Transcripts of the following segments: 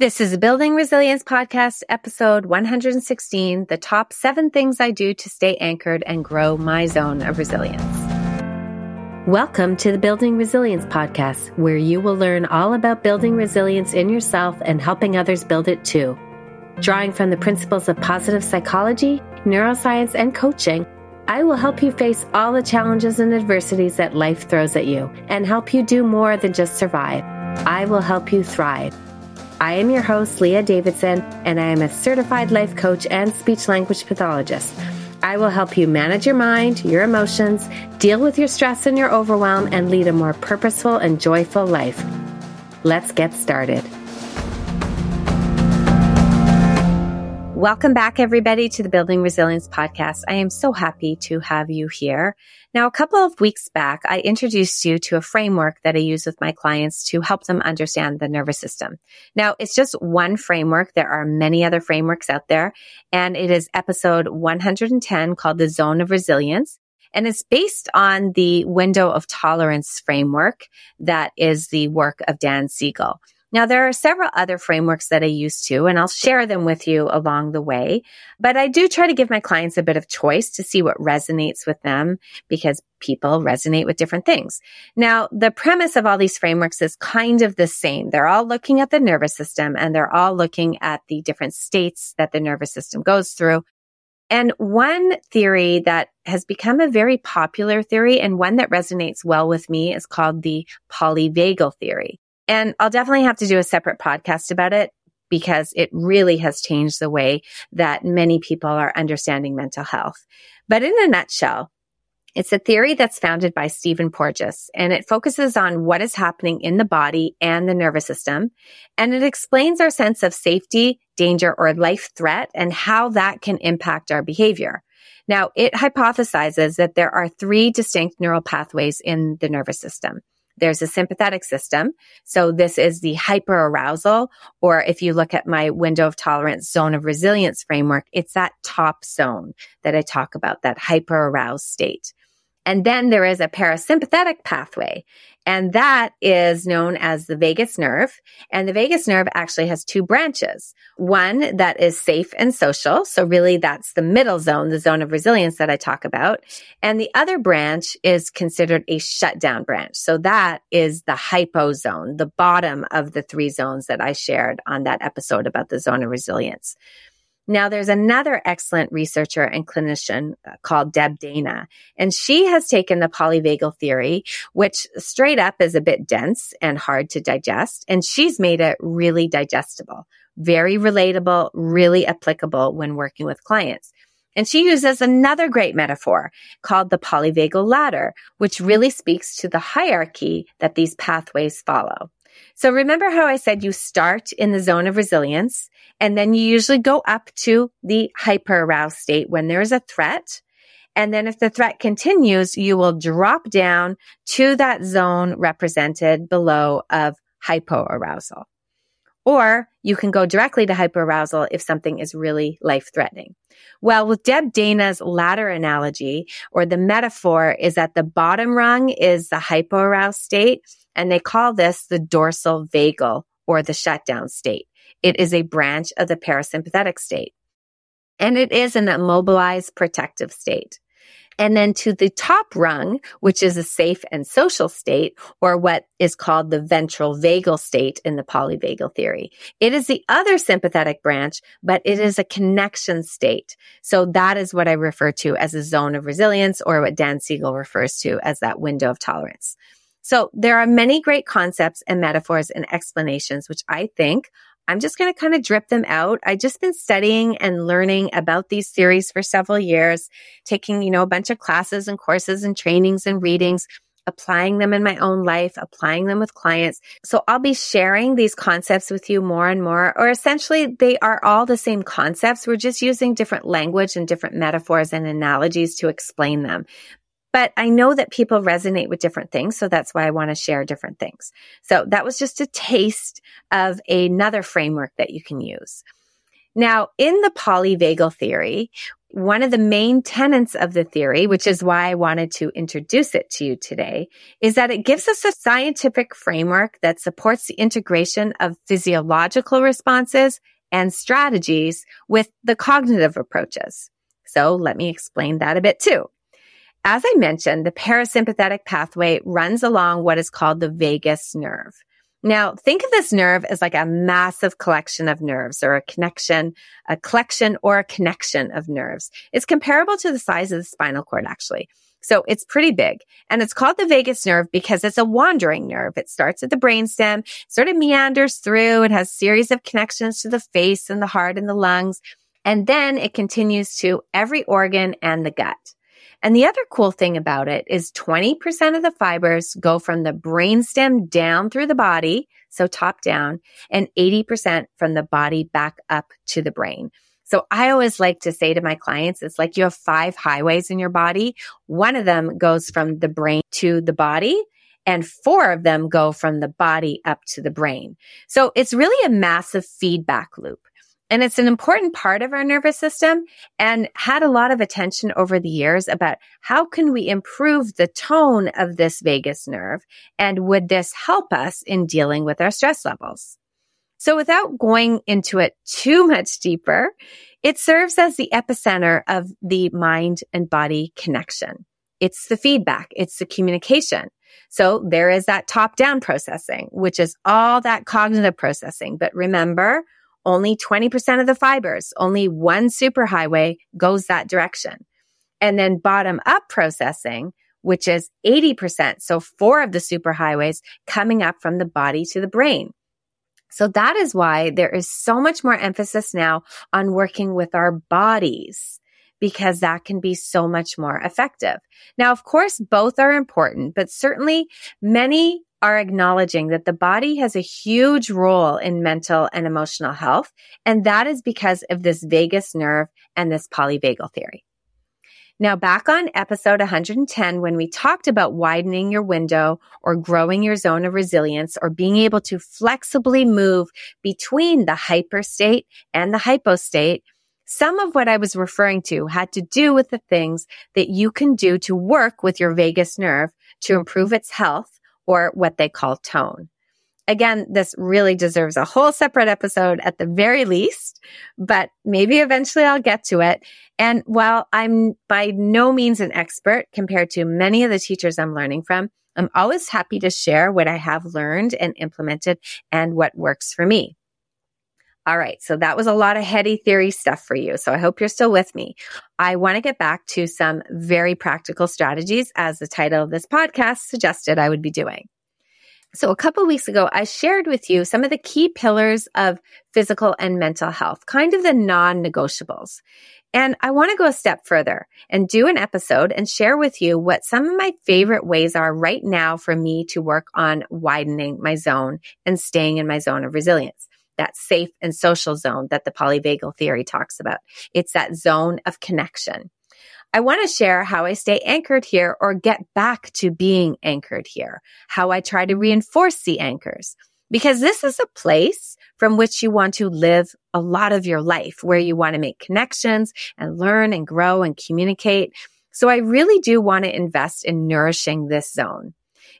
This is Building Resilience Podcast, episode 116 The Top Seven Things I Do to Stay Anchored and Grow My Zone of Resilience. Welcome to the Building Resilience Podcast, where you will learn all about building resilience in yourself and helping others build it too. Drawing from the principles of positive psychology, neuroscience, and coaching, I will help you face all the challenges and adversities that life throws at you and help you do more than just survive. I will help you thrive. I am your host, Leah Davidson, and I am a certified life coach and speech language pathologist. I will help you manage your mind, your emotions, deal with your stress and your overwhelm, and lead a more purposeful and joyful life. Let's get started. Welcome back, everybody, to the Building Resilience podcast. I am so happy to have you here. Now, a couple of weeks back, I introduced you to a framework that I use with my clients to help them understand the nervous system. Now, it's just one framework. There are many other frameworks out there, and it is episode 110 called the Zone of Resilience. And it's based on the window of tolerance framework that is the work of Dan Siegel. Now, there are several other frameworks that I use too, and I'll share them with you along the way. But I do try to give my clients a bit of choice to see what resonates with them because people resonate with different things. Now, the premise of all these frameworks is kind of the same. They're all looking at the nervous system and they're all looking at the different states that the nervous system goes through. And one theory that has become a very popular theory and one that resonates well with me is called the polyvagal theory. And I'll definitely have to do a separate podcast about it because it really has changed the way that many people are understanding mental health. But in a nutshell, it's a theory that's founded by Stephen Porges and it focuses on what is happening in the body and the nervous system. And it explains our sense of safety, danger, or life threat and how that can impact our behavior. Now, it hypothesizes that there are three distinct neural pathways in the nervous system. There's a sympathetic system. So this is the hyperarousal, or if you look at my window of tolerance zone of resilience framework, it's that top zone that I talk about, that hyperaroused state. And then there is a parasympathetic pathway. And that is known as the vagus nerve. And the vagus nerve actually has two branches. One that is safe and social. So really that's the middle zone, the zone of resilience that I talk about. And the other branch is considered a shutdown branch. So that is the hypo zone, the bottom of the three zones that I shared on that episode about the zone of resilience. Now, there's another excellent researcher and clinician uh, called Deb Dana, and she has taken the polyvagal theory, which straight up is a bit dense and hard to digest, and she's made it really digestible, very relatable, really applicable when working with clients. And she uses another great metaphor called the polyvagal ladder, which really speaks to the hierarchy that these pathways follow. So remember how I said you start in the zone of resilience and then you usually go up to the hyper aroused state when there is a threat. And then if the threat continues, you will drop down to that zone represented below of hypoarousal. Or you can go directly to hyperarousal if something is really life threatening. Well, with Deb Dana's ladder analogy or the metaphor is that the bottom rung is the hypoaroused state and they call this the dorsal vagal or the shutdown state. It is a branch of the parasympathetic state. And it is an immobilized protective state. And then to the top rung, which is a safe and social state, or what is called the ventral vagal state in the polyvagal theory. It is the other sympathetic branch, but it is a connection state. So that is what I refer to as a zone of resilience, or what Dan Siegel refers to as that window of tolerance. So there are many great concepts and metaphors and explanations, which I think I'm just going to kind of drip them out. I've just been studying and learning about these theories for several years, taking, you know, a bunch of classes and courses and trainings and readings, applying them in my own life, applying them with clients. So I'll be sharing these concepts with you more and more, or essentially they are all the same concepts. We're just using different language and different metaphors and analogies to explain them. But I know that people resonate with different things. So that's why I want to share different things. So that was just a taste of another framework that you can use. Now, in the polyvagal theory, one of the main tenets of the theory, which is why I wanted to introduce it to you today, is that it gives us a scientific framework that supports the integration of physiological responses and strategies with the cognitive approaches. So let me explain that a bit too. As I mentioned, the parasympathetic pathway runs along what is called the vagus nerve. Now, think of this nerve as like a massive collection of nerves or a connection, a collection or a connection of nerves. It's comparable to the size of the spinal cord, actually. So it's pretty big and it's called the vagus nerve because it's a wandering nerve. It starts at the brainstem, sort of meanders through. It has series of connections to the face and the heart and the lungs. And then it continues to every organ and the gut. And the other cool thing about it is 20% of the fibers go from the brainstem down through the body, so top down, and 80% from the body back up to the brain. So I always like to say to my clients, it's like you have five highways in your body. One of them goes from the brain to the body and four of them go from the body up to the brain. So it's really a massive feedback loop. And it's an important part of our nervous system and had a lot of attention over the years about how can we improve the tone of this vagus nerve? And would this help us in dealing with our stress levels? So without going into it too much deeper, it serves as the epicenter of the mind and body connection. It's the feedback. It's the communication. So there is that top down processing, which is all that cognitive processing. But remember, only 20% of the fibers, only one superhighway goes that direction. And then bottom up processing, which is 80%. So four of the superhighways coming up from the body to the brain. So that is why there is so much more emphasis now on working with our bodies because that can be so much more effective. Now, of course, both are important, but certainly many are acknowledging that the body has a huge role in mental and emotional health. And that is because of this vagus nerve and this polyvagal theory. Now back on episode 110, when we talked about widening your window or growing your zone of resilience or being able to flexibly move between the hyper state and the hypo state, some of what I was referring to had to do with the things that you can do to work with your vagus nerve to improve its health or what they call tone. Again, this really deserves a whole separate episode at the very least, but maybe eventually I'll get to it. And while I'm by no means an expert compared to many of the teachers I'm learning from, I'm always happy to share what I have learned and implemented and what works for me. All right. So that was a lot of heady theory stuff for you. So I hope you're still with me. I want to get back to some very practical strategies as the title of this podcast suggested I would be doing. So a couple weeks ago, I shared with you some of the key pillars of physical and mental health, kind of the non-negotiables. And I want to go a step further and do an episode and share with you what some of my favorite ways are right now for me to work on widening my zone and staying in my zone of resilience that safe and social zone that the polyvagal theory talks about. It's that zone of connection. I want to share how I stay anchored here or get back to being anchored here, how I try to reinforce the anchors, because this is a place from which you want to live a lot of your life, where you want to make connections and learn and grow and communicate. So I really do want to invest in nourishing this zone.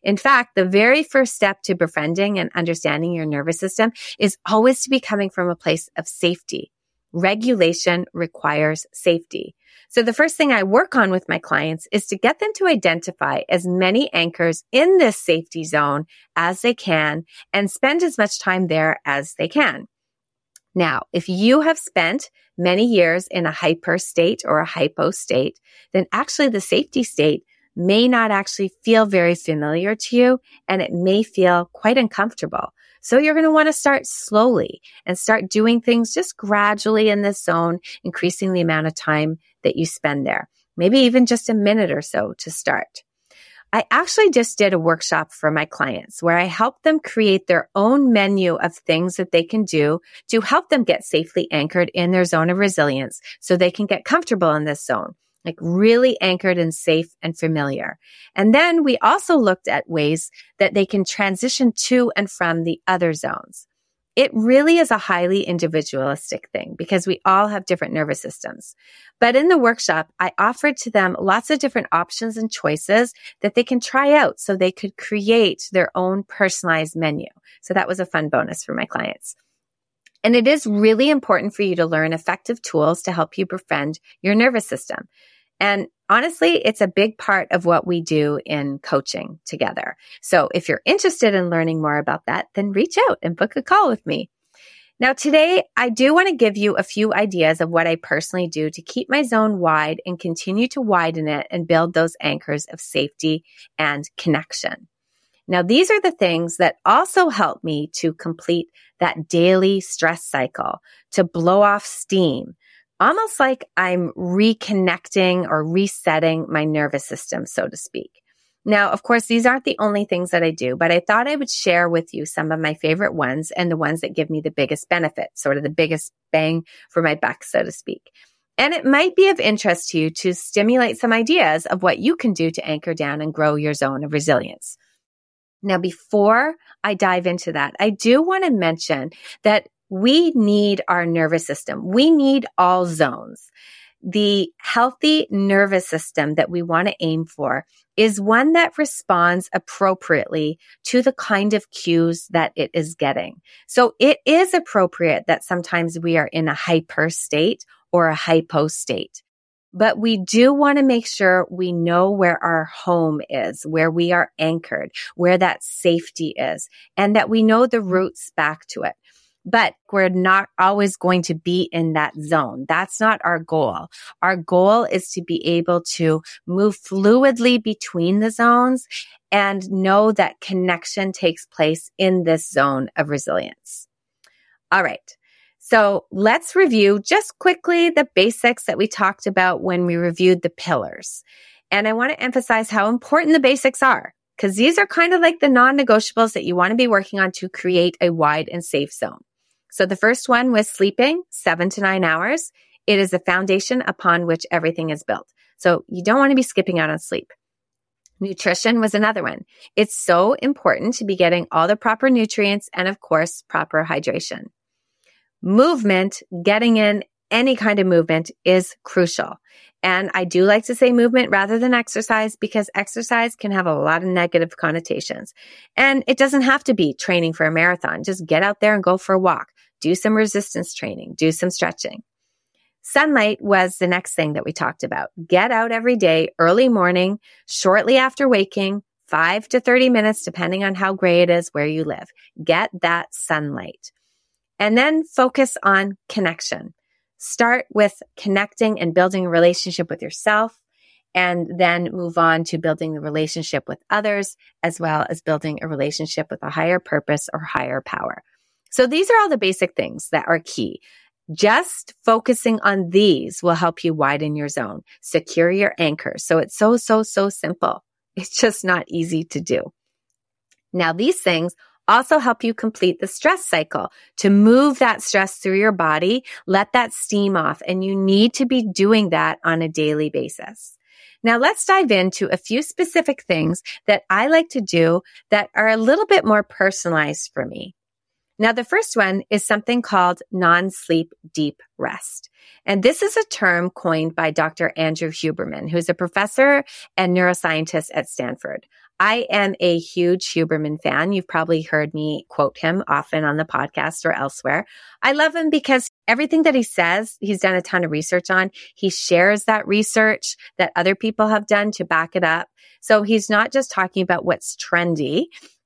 In fact, the very first step to befriending and understanding your nervous system is always to be coming from a place of safety. Regulation requires safety. So the first thing I work on with my clients is to get them to identify as many anchors in this safety zone as they can and spend as much time there as they can. Now, if you have spent many years in a hyper state or a hypo state, then actually the safety state may not actually feel very familiar to you and it may feel quite uncomfortable. So you're going to want to start slowly and start doing things just gradually in this zone, increasing the amount of time that you spend there. Maybe even just a minute or so to start. I actually just did a workshop for my clients where I helped them create their own menu of things that they can do to help them get safely anchored in their zone of resilience so they can get comfortable in this zone like really anchored and safe and familiar. And then we also looked at ways that they can transition to and from the other zones. It really is a highly individualistic thing because we all have different nervous systems. But in the workshop, I offered to them lots of different options and choices that they can try out so they could create their own personalized menu. So that was a fun bonus for my clients. And it is really important for you to learn effective tools to help you befriend your nervous system. And honestly, it's a big part of what we do in coaching together. So if you're interested in learning more about that, then reach out and book a call with me. Now today, I do want to give you a few ideas of what I personally do to keep my zone wide and continue to widen it and build those anchors of safety and connection. Now, these are the things that also help me to complete that daily stress cycle, to blow off steam, almost like I'm reconnecting or resetting my nervous system, so to speak. Now, of course, these aren't the only things that I do, but I thought I would share with you some of my favorite ones and the ones that give me the biggest benefit, sort of the biggest bang for my buck, so to speak. And it might be of interest to you to stimulate some ideas of what you can do to anchor down and grow your zone of resilience. Now, before I dive into that, I do want to mention that we need our nervous system. We need all zones. The healthy nervous system that we want to aim for is one that responds appropriately to the kind of cues that it is getting. So it is appropriate that sometimes we are in a hyper state or a hypo state. But we do want to make sure we know where our home is, where we are anchored, where that safety is, and that we know the routes back to it but we're not always going to be in that zone. That's not our goal. Our goal is to be able to move fluidly between the zones and know that connection takes place in this zone of resilience. All right. So let's review just quickly the basics that we talked about when we reviewed the pillars. And I want to emphasize how important the basics are because these are kind of like the non-negotiables that you want to be working on to create a wide and safe zone. So the first one was sleeping seven to nine hours. It is the foundation upon which everything is built. So you don't want to be skipping out on sleep. Nutrition was another one. It's so important to be getting all the proper nutrients and of course, proper hydration. Movement, getting in any kind of movement is crucial. And I do like to say movement rather than exercise because exercise can have a lot of negative connotations. And it doesn't have to be training for a marathon. Just get out there and go for a walk do some resistance training, do some stretching. Sunlight was the next thing that we talked about. Get out every day, early morning, shortly after waking, five to 30 minutes, depending on how gray it is where you live. Get that sunlight. And then focus on connection. Start with connecting and building a relationship with yourself and then move on to building the relationship with others as well as building a relationship with a higher purpose or higher power. So these are all the basic things that are key. Just focusing on these will help you widen your zone, secure your anchor. So it's so, so, so simple. It's just not easy to do. Now these things also help you complete the stress cycle to move that stress through your body, let that steam off. And you need to be doing that on a daily basis. Now let's dive into a few specific things that I like to do that are a little bit more personalized for me. Now, the first one is something called non-sleep deep rest. And this is a term coined by Dr. Andrew Huberman, who's a professor and neuroscientist at Stanford. I am a huge Huberman fan. You've probably heard me quote him often on the podcast or elsewhere. I love him because everything that he says, he's done a ton of research on. He shares that research that other people have done to back it up. So he's not just talking about what's trendy.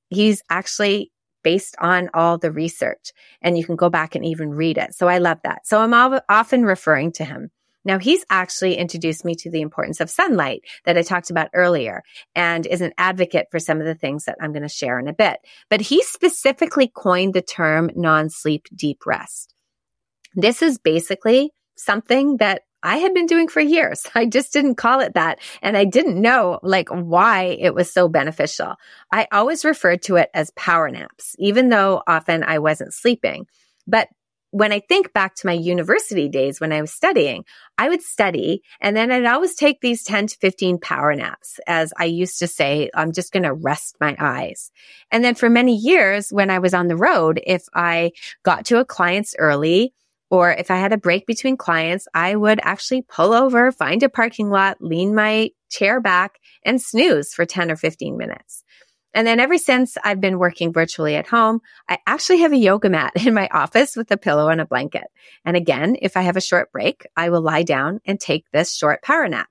He's actually based on all the research and you can go back and even read it. So I love that. So I'm often referring to him. Now he's actually introduced me to the importance of sunlight that I talked about earlier and is an advocate for some of the things that I'm going to share in a bit. But he specifically coined the term non-sleep deep rest. This is basically something that I had been doing for years. I just didn't call it that. And I didn't know like why it was so beneficial. I always referred to it as power naps, even though often I wasn't sleeping. But when I think back to my university days when I was studying, I would study and then I'd always take these 10 to 15 power naps. As I used to say, I'm just going to rest my eyes. And then for many years when I was on the road, if I got to a client's early, or if I had a break between clients, I would actually pull over, find a parking lot, lean my chair back and snooze for 10 or 15 minutes. And then ever since I've been working virtually at home, I actually have a yoga mat in my office with a pillow and a blanket. And again, if I have a short break, I will lie down and take this short power nap.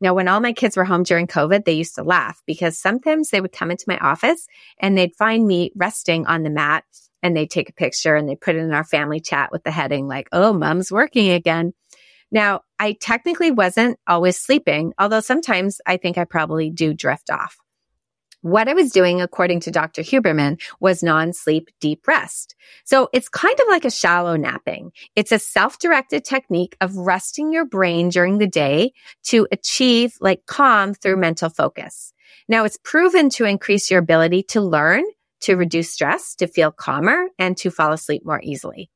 Now, when all my kids were home during COVID, they used to laugh because sometimes they would come into my office and they'd find me resting on the mat and they'd take a picture and they put it in our family chat with the heading like, Oh, mom's working again. Now, I technically wasn't always sleeping, although sometimes I think I probably do drift off. What I was doing, according to Dr. Huberman, was non-sleep deep rest. So it's kind of like a shallow napping. It's a self-directed technique of resting your brain during the day to achieve like calm through mental focus. Now it's proven to increase your ability to learn, to reduce stress, to feel calmer, and to fall asleep more easily.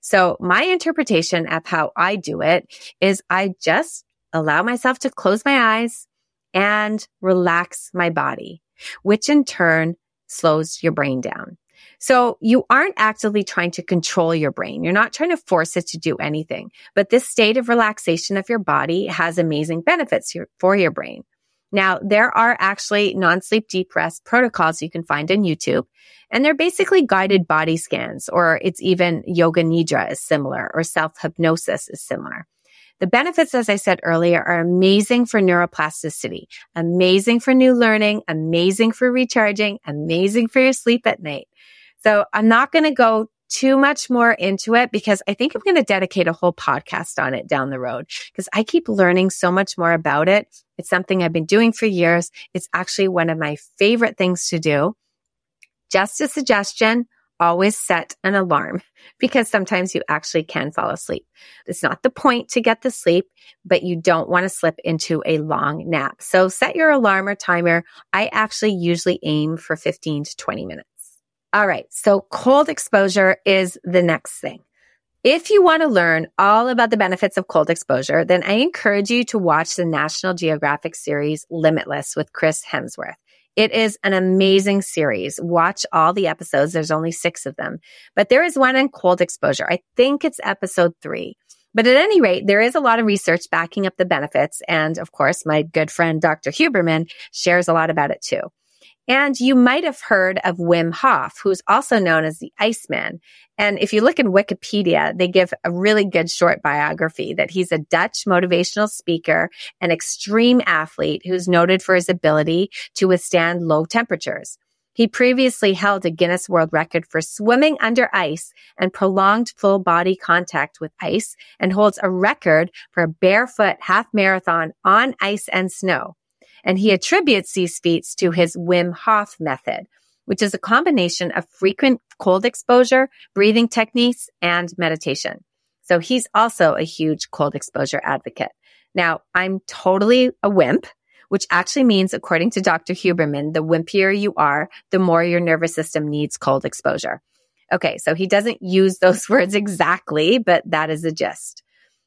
So my interpretation of how I do it is I just allow myself to close my eyes and relax my body which in turn slows your brain down. So you aren't actively trying to control your brain. You're not trying to force it to do anything, but this state of relaxation of your body has amazing benefits for your brain. Now, there are actually non-sleep deep rest protocols you can find on YouTube, and they're basically guided body scans, or it's even yoga nidra is similar, or self-hypnosis is similar. The benefits, as I said earlier, are amazing for neuroplasticity, amazing for new learning, amazing for recharging, amazing for your sleep at night. So I'm not going to go too much more into it because I think I'm going to dedicate a whole podcast on it down the road because I keep learning so much more about it. It's something I've been doing for years. It's actually one of my favorite things to do. Just a suggestion always set an alarm because sometimes you actually can fall asleep. It's not the point to get the sleep, but you don't want to slip into a long nap. So set your alarm or timer. I actually usually aim for 15 to 20 minutes. All right. So cold exposure is the next thing. If you want to learn all about the benefits of cold exposure, then I encourage you to watch the National Geographic series Limitless with Chris Hemsworth. It is an amazing series. Watch all the episodes. There's only six of them, but there is one on cold exposure. I think it's episode three. But at any rate, there is a lot of research backing up the benefits. And of course, my good friend, Dr. Huberman shares a lot about it too. And you might have heard of Wim Hof, who's also known as the Iceman. And if you look in Wikipedia, they give a really good short biography that he's a Dutch motivational speaker, and extreme athlete who's noted for his ability to withstand low temperatures. He previously held a Guinness World Record for swimming under ice and prolonged full body contact with ice and holds a record for a barefoot half marathon on ice and snow. And he attributes these feats to his Wim Hof method, which is a combination of frequent cold exposure, breathing techniques, and meditation. So he's also a huge cold exposure advocate. Now, I'm totally a wimp, which actually means, according to Dr. Huberman, the wimpier you are, the more your nervous system needs cold exposure. Okay, so he doesn't use those words exactly, but that is the gist.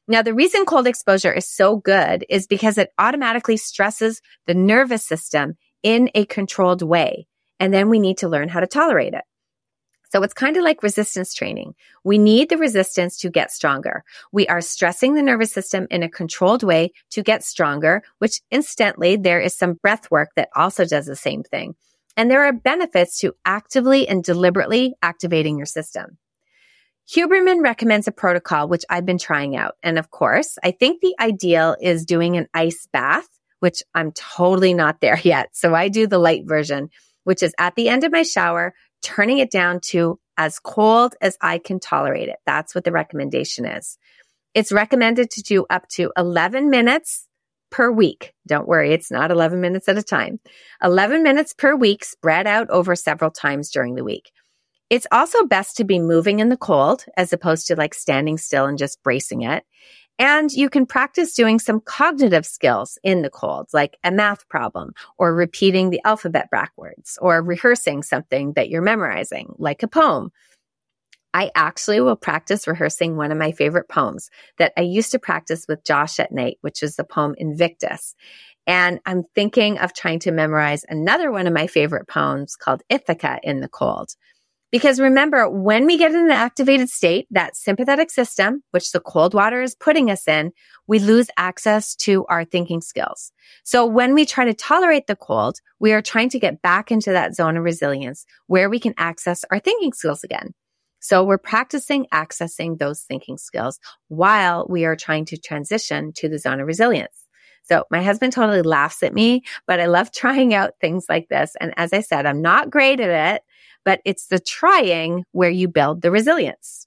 Now, the reason cold exposure is so good is because it automatically stresses the nervous system in a controlled way. And then we need to learn how to tolerate it. So it's kind of like resistance training. We need the resistance to get stronger. We are stressing the nervous system in a controlled way to get stronger, which instantly there is some breath work that also does the same thing. And there are benefits to actively and deliberately activating your system. Huberman recommends a protocol, which I've been trying out. And of course, I think the ideal is doing an ice bath, which I'm totally not there yet. So I do the light version, which is at the end of my shower, turning it down to as cold as I can tolerate it. That's what the recommendation is. It's recommended to do up to 11 minutes per week. Don't worry, it's not 11 minutes at a time. 11 minutes per week spread out over several times during the week. It's also best to be moving in the cold as opposed to like standing still and just bracing it. And you can practice doing some cognitive skills in the cold, like a math problem or repeating the alphabet backwards or rehearsing something that you're memorizing, like a poem. I actually will practice rehearsing one of my favorite poems that I used to practice with Josh at night, which is the poem Invictus. And I'm thinking of trying to memorize another one of my favorite poems called Ithaca in the Cold. Because remember, when we get in an activated state, that sympathetic system, which the cold water is putting us in, we lose access to our thinking skills. So when we try to tolerate the cold, we are trying to get back into that zone of resilience where we can access our thinking skills again. So we're practicing accessing those thinking skills while we are trying to transition to the zone of resilience. So my husband totally laughs at me, but I love trying out things like this. And as I said, I'm not great at it, but it's the trying where you build the resilience.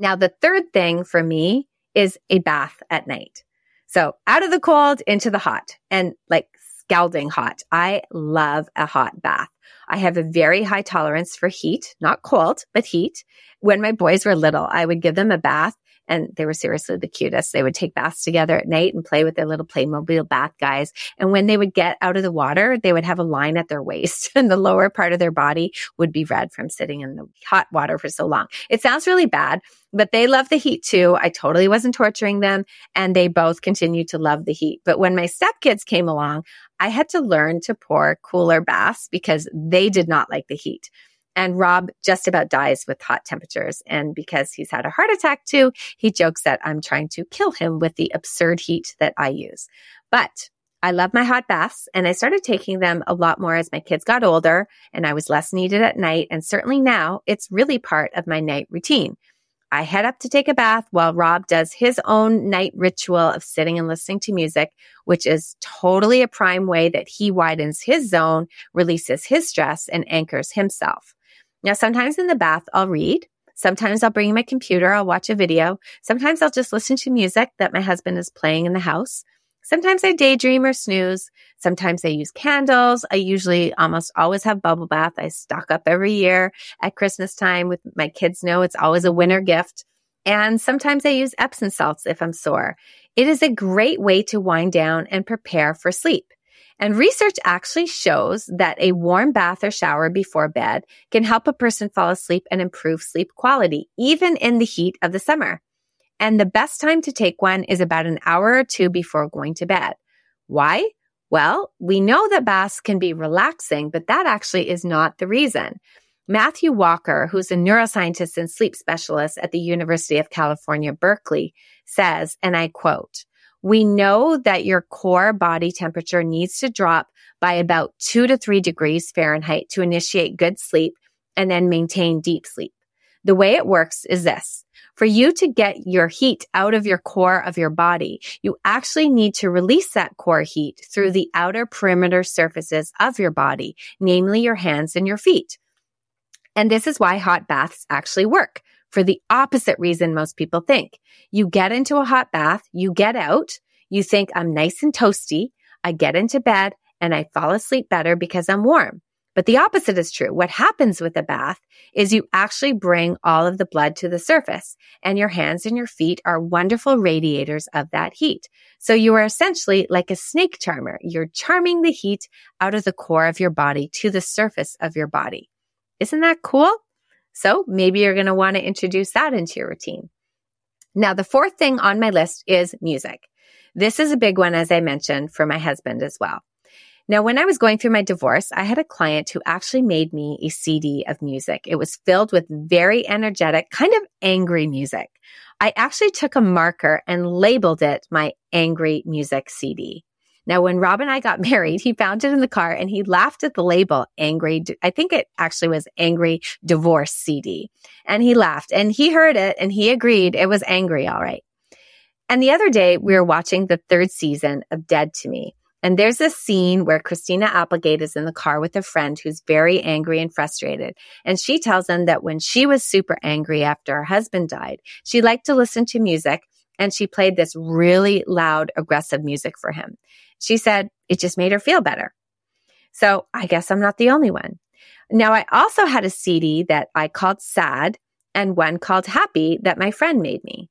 Now, the third thing for me is a bath at night. So out of the cold into the hot and like scalding hot. I love a hot bath. I have a very high tolerance for heat, not cold, but heat. When my boys were little, I would give them a bath and they were seriously the cutest. They would take baths together at night and play with their little Playmobil bath guys. And when they would get out of the water, they would have a line at their waist and the lower part of their body would be red from sitting in the hot water for so long. It sounds really bad, but they love the heat too. I totally wasn't torturing them and they both continued to love the heat. But when my stepkids came along, I had to learn to pour cooler baths because they did not like the heat. And Rob just about dies with hot temperatures. And because he's had a heart attack too, he jokes that I'm trying to kill him with the absurd heat that I use. But I love my hot baths and I started taking them a lot more as my kids got older and I was less needed at night. And certainly now it's really part of my night routine. I head up to take a bath while Rob does his own night ritual of sitting and listening to music, which is totally a prime way that he widens his zone, releases his stress and anchors himself. Now, sometimes in the bath, I'll read. Sometimes I'll bring my computer. I'll watch a video. Sometimes I'll just listen to music that my husband is playing in the house. Sometimes I daydream or snooze. Sometimes I use candles. I usually almost always have bubble bath. I stock up every year at Christmas time with my kids know it's always a winter gift. And sometimes I use Epsom salts if I'm sore. It is a great way to wind down and prepare for sleep. And research actually shows that a warm bath or shower before bed can help a person fall asleep and improve sleep quality, even in the heat of the summer. And the best time to take one is about an hour or two before going to bed. Why? Well, we know that baths can be relaxing, but that actually is not the reason. Matthew Walker, who's a neuroscientist and sleep specialist at the University of California, Berkeley, says, and I quote, we know that your core body temperature needs to drop by about two to three degrees Fahrenheit to initiate good sleep and then maintain deep sleep. The way it works is this. For you to get your heat out of your core of your body, you actually need to release that core heat through the outer perimeter surfaces of your body, namely your hands and your feet. And this is why hot baths actually work for the opposite reason most people think. You get into a hot bath, you get out, you think I'm nice and toasty, I get into bed and I fall asleep better because I'm warm. But the opposite is true. What happens with a bath is you actually bring all of the blood to the surface and your hands and your feet are wonderful radiators of that heat. So you are essentially like a snake charmer. You're charming the heat out of the core of your body to the surface of your body. Isn't that cool? So maybe you're going to want to introduce that into your routine. Now, the fourth thing on my list is music. This is a big one, as I mentioned, for my husband as well. Now, when I was going through my divorce, I had a client who actually made me a CD of music. It was filled with very energetic, kind of angry music. I actually took a marker and labeled it my angry music CD. Now, when Rob and I got married, he found it in the car and he laughed at the label angry. I think it actually was angry divorce CD. And he laughed and he heard it and he agreed it was angry. All right. And the other day we were watching the third season of Dead to Me. And there's a scene where Christina Applegate is in the car with a friend who's very angry and frustrated. And she tells them that when she was super angry after her husband died, she liked to listen to music and she played this really loud, aggressive music for him. She said it just made her feel better. So I guess I'm not the only one. Now I also had a CD that I called sad and one called happy that my friend made me.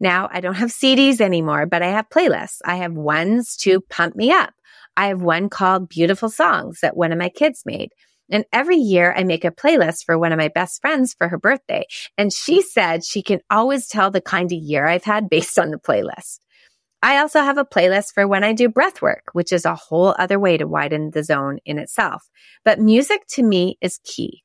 Now I don't have CDs anymore, but I have playlists. I have ones to pump me up. I have one called beautiful songs that one of my kids made. And every year I make a playlist for one of my best friends for her birthday. And she said she can always tell the kind of year I've had based on the playlist. I also have a playlist for when I do breath work, which is a whole other way to widen the zone in itself. But music to me is key.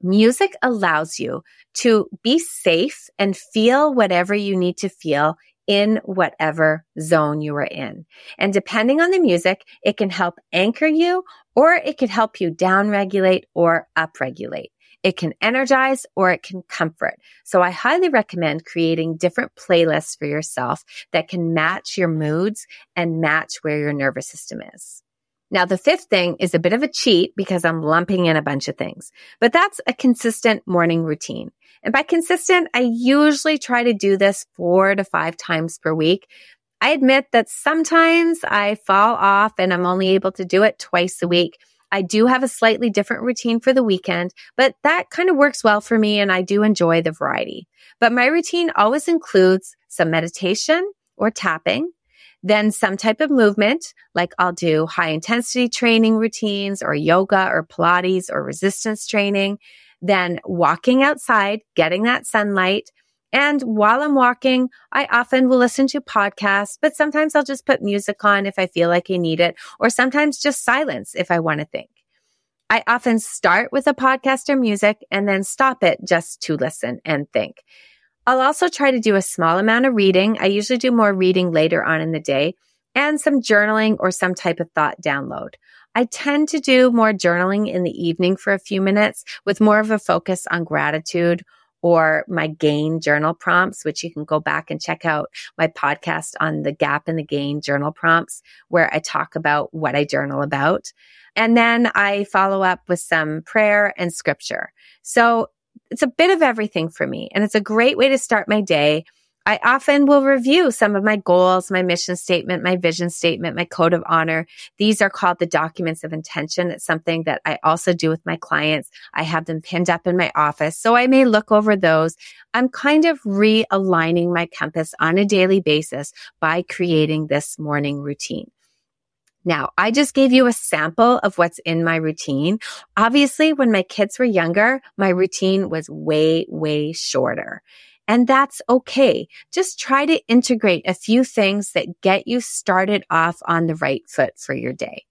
Music allows you to be safe and feel whatever you need to feel in whatever zone you are in. And depending on the music, it can help anchor you or it can help you downregulate or upregulate. It can energize or it can comfort. So I highly recommend creating different playlists for yourself that can match your moods and match where your nervous system is. Now, the fifth thing is a bit of a cheat because I'm lumping in a bunch of things, but that's a consistent morning routine. And by consistent, I usually try to do this four to five times per week. I admit that sometimes I fall off and I'm only able to do it twice a week. I do have a slightly different routine for the weekend, but that kind of works well for me and I do enjoy the variety. But my routine always includes some meditation or tapping, then some type of movement, like I'll do high intensity training routines or yoga or Pilates or resistance training. Then walking outside, getting that sunlight. And while I'm walking, I often will listen to podcasts, but sometimes I'll just put music on if I feel like I need it, or sometimes just silence if I want to think. I often start with a podcast or music and then stop it just to listen and think. I'll also try to do a small amount of reading. I usually do more reading later on in the day and some journaling or some type of thought download. I tend to do more journaling in the evening for a few minutes with more of a focus on gratitude or my gain journal prompts, which you can go back and check out my podcast on the gap and the gain journal prompts where I talk about what I journal about. And then I follow up with some prayer and scripture. So it's a bit of everything for me and it's a great way to start my day. I often will review some of my goals, my mission statement, my vision statement, my code of honor. These are called the documents of intention. It's something that I also do with my clients. I have them pinned up in my office. So I may look over those. I'm kind of realigning my compass on a daily basis by creating this morning routine. Now, I just gave you a sample of what's in my routine. Obviously, when my kids were younger, my routine was way, way shorter. And that's okay. Just try to integrate a few things that get you started off on the right foot for your day.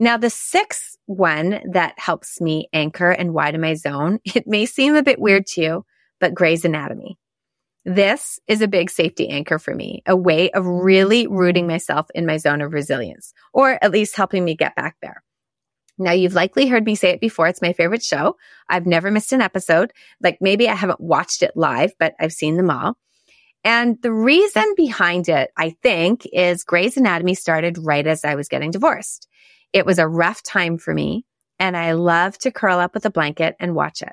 Now, the sixth one that helps me anchor and widen my zone, it may seem a bit weird to you, but Grey's Anatomy. This is a big safety anchor for me, a way of really rooting myself in my zone of resilience, or at least helping me get back there. Now, you've likely heard me say it before. It's my favorite show. I've never missed an episode. Like maybe I haven't watched it live, but I've seen them all. And the reason behind it, I think, is Grey's Anatomy started right as I was getting divorced. It was a rough time for me, and I love to curl up with a blanket and watch it.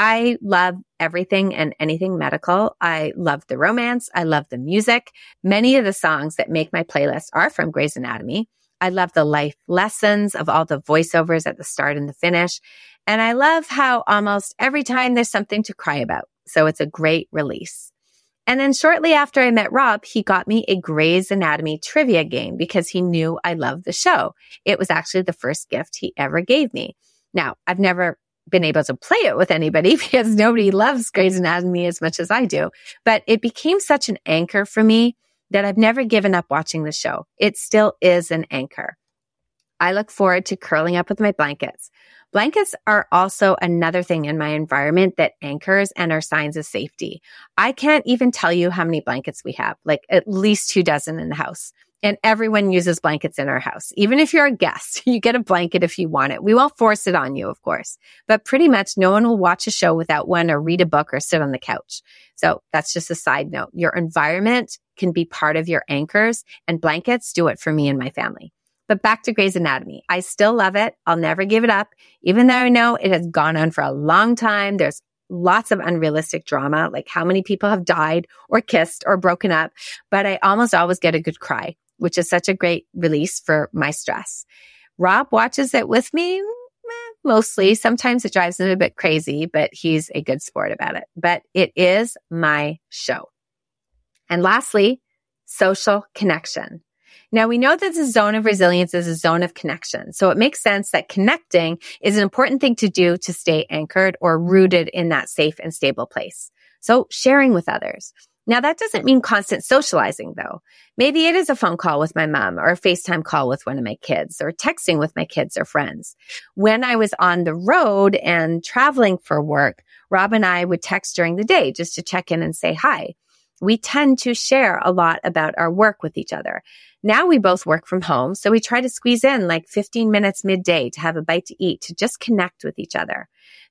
I love everything and anything medical. I love the romance. I love the music. Many of the songs that make my playlist are from Grey's Anatomy. I love the life lessons of all the voiceovers at the start and the finish. And I love how almost every time there's something to cry about. So it's a great release. And then shortly after I met Rob, he got me a Grey's Anatomy trivia game because he knew I loved the show. It was actually the first gift he ever gave me. Now, I've never been able to play it with anybody because nobody loves Grey's Anatomy as much as I do. But it became such an anchor for me that I've never given up watching the show. It still is an anchor. I look forward to curling up with my blankets. Blankets are also another thing in my environment that anchors and are signs of safety. I can't even tell you how many blankets we have, like at least two dozen in the house and everyone uses blankets in our house. Even if you're a guest, you get a blanket if you want it. We won't force it on you, of course, but pretty much no one will watch a show without one or read a book or sit on the couch. So that's just a side note. Your environment can be part of your anchors and blankets do it for me and my family. But back to Grey's Anatomy. I still love it. I'll never give it up. Even though I know it has gone on for a long time. There's lots of unrealistic drama, like how many people have died or kissed or broken up, but I almost always get a good cry which is such a great release for my stress. Rob watches it with me eh, mostly. Sometimes it drives him a bit crazy, but he's a good sport about it. But it is my show. And lastly, social connection. Now we know that the zone of resilience is a zone of connection. So it makes sense that connecting is an important thing to do to stay anchored or rooted in that safe and stable place. So sharing with others. Now that doesn't mean constant socializing though. Maybe it is a phone call with my mom or a FaceTime call with one of my kids or texting with my kids or friends. When I was on the road and traveling for work, Rob and I would text during the day just to check in and say hi. We tend to share a lot about our work with each other. Now we both work from home, so we try to squeeze in like 15 minutes midday to have a bite to eat to just connect with each other.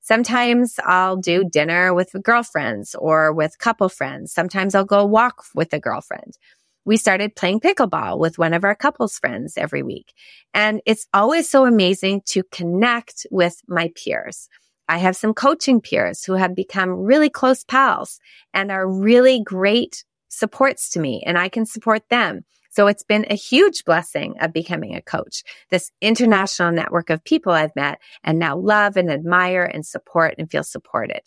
Sometimes I'll do dinner with girlfriends or with couple friends. Sometimes I'll go walk with a girlfriend. We started playing pickleball with one of our couples friends every week. And it's always so amazing to connect with my peers. I have some coaching peers who have become really close pals and are really great supports to me and I can support them. So it's been a huge blessing of becoming a coach. This international network of people I've met and now love and admire and support and feel supported.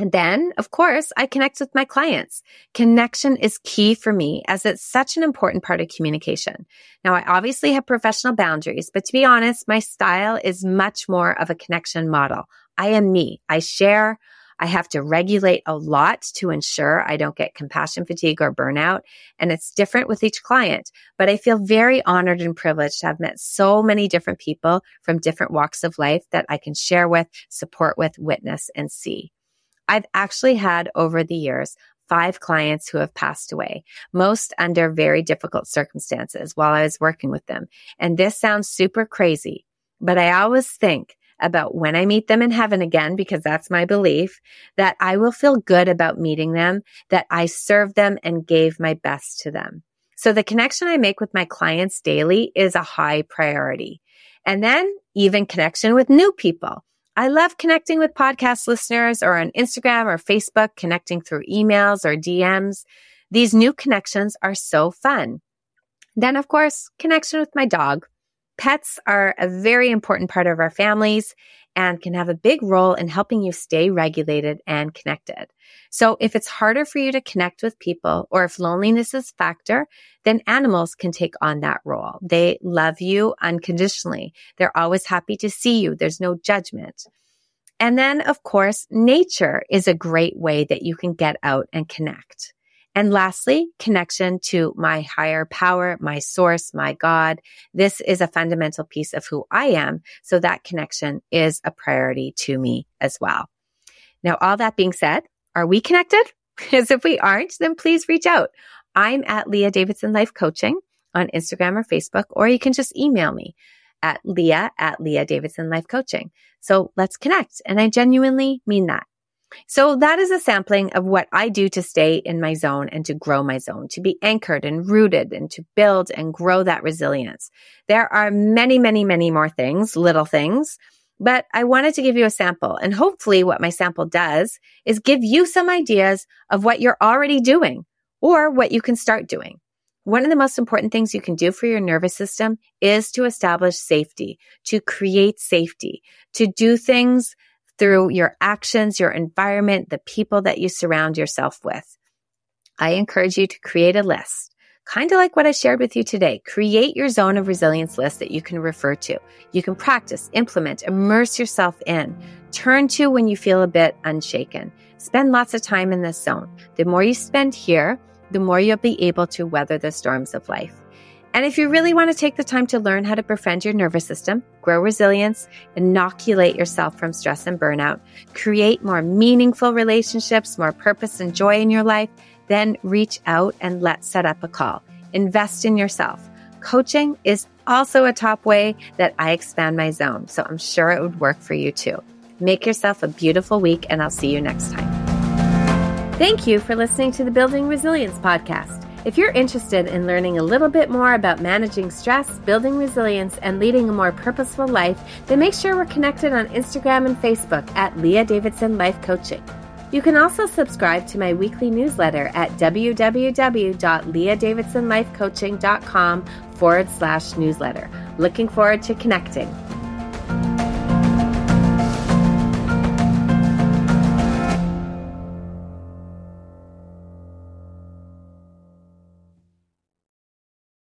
And then, of course, I connect with my clients. Connection is key for me as it's such an important part of communication. Now, I obviously have professional boundaries, but to be honest, my style is much more of a connection model. I am me. I share. I have to regulate a lot to ensure I don't get compassion fatigue or burnout. And it's different with each client, but I feel very honored and privileged to have met so many different people from different walks of life that I can share with, support with, witness and see. I've actually had over the years five clients who have passed away, most under very difficult circumstances while I was working with them. And this sounds super crazy, but I always think about when I meet them in heaven again, because that's my belief, that I will feel good about meeting them, that I served them and gave my best to them. So the connection I make with my clients daily is a high priority. And then even connection with new people. I love connecting with podcast listeners or on Instagram or Facebook, connecting through emails or DMs. These new connections are so fun. Then, of course, connection with my dog. Pets are a very important part of our families and can have a big role in helping you stay regulated and connected. So if it's harder for you to connect with people or if loneliness is a factor, then animals can take on that role. They love you unconditionally. They're always happy to see you. There's no judgment. And then, of course, nature is a great way that you can get out and connect. And lastly, connection to my higher power, my source, my God. This is a fundamental piece of who I am. So that connection is a priority to me as well. Now, all that being said, are we connected? Because if we aren't, then please reach out. I'm at Leah Davidson Life Coaching on Instagram or Facebook, or you can just email me at Leah at Leah Davidson Life Coaching. So let's connect. And I genuinely mean that. So that is a sampling of what I do to stay in my zone and to grow my zone, to be anchored and rooted and to build and grow that resilience. There are many, many, many more things, little things, but I wanted to give you a sample. And hopefully what my sample does is give you some ideas of what you're already doing or what you can start doing. One of the most important things you can do for your nervous system is to establish safety, to create safety, to do things through your actions, your environment, the people that you surround yourself with. I encourage you to create a list, kind of like what I shared with you today. Create your zone of resilience list that you can refer to. You can practice, implement, immerse yourself in, turn to when you feel a bit unshaken. Spend lots of time in this zone. The more you spend here, the more you'll be able to weather the storms of life. And if you really want to take the time to learn how to befriend your nervous system, grow resilience, inoculate yourself from stress and burnout, create more meaningful relationships, more purpose and joy in your life, then reach out and let's set up a call. Invest in yourself. Coaching is also a top way that I expand my zone, so I'm sure it would work for you too. Make yourself a beautiful week, and I'll see you next time. Thank you for listening to the Building Resilience Podcast. If you're interested in learning a little bit more about managing stress, building resilience, and leading a more purposeful life, then make sure we're connected on Instagram and Facebook at Leah Davidson Life Coaching. You can also subscribe to my weekly newsletter at www.leahdavidsonlifecoaching.com forward slash newsletter. Looking forward to connecting.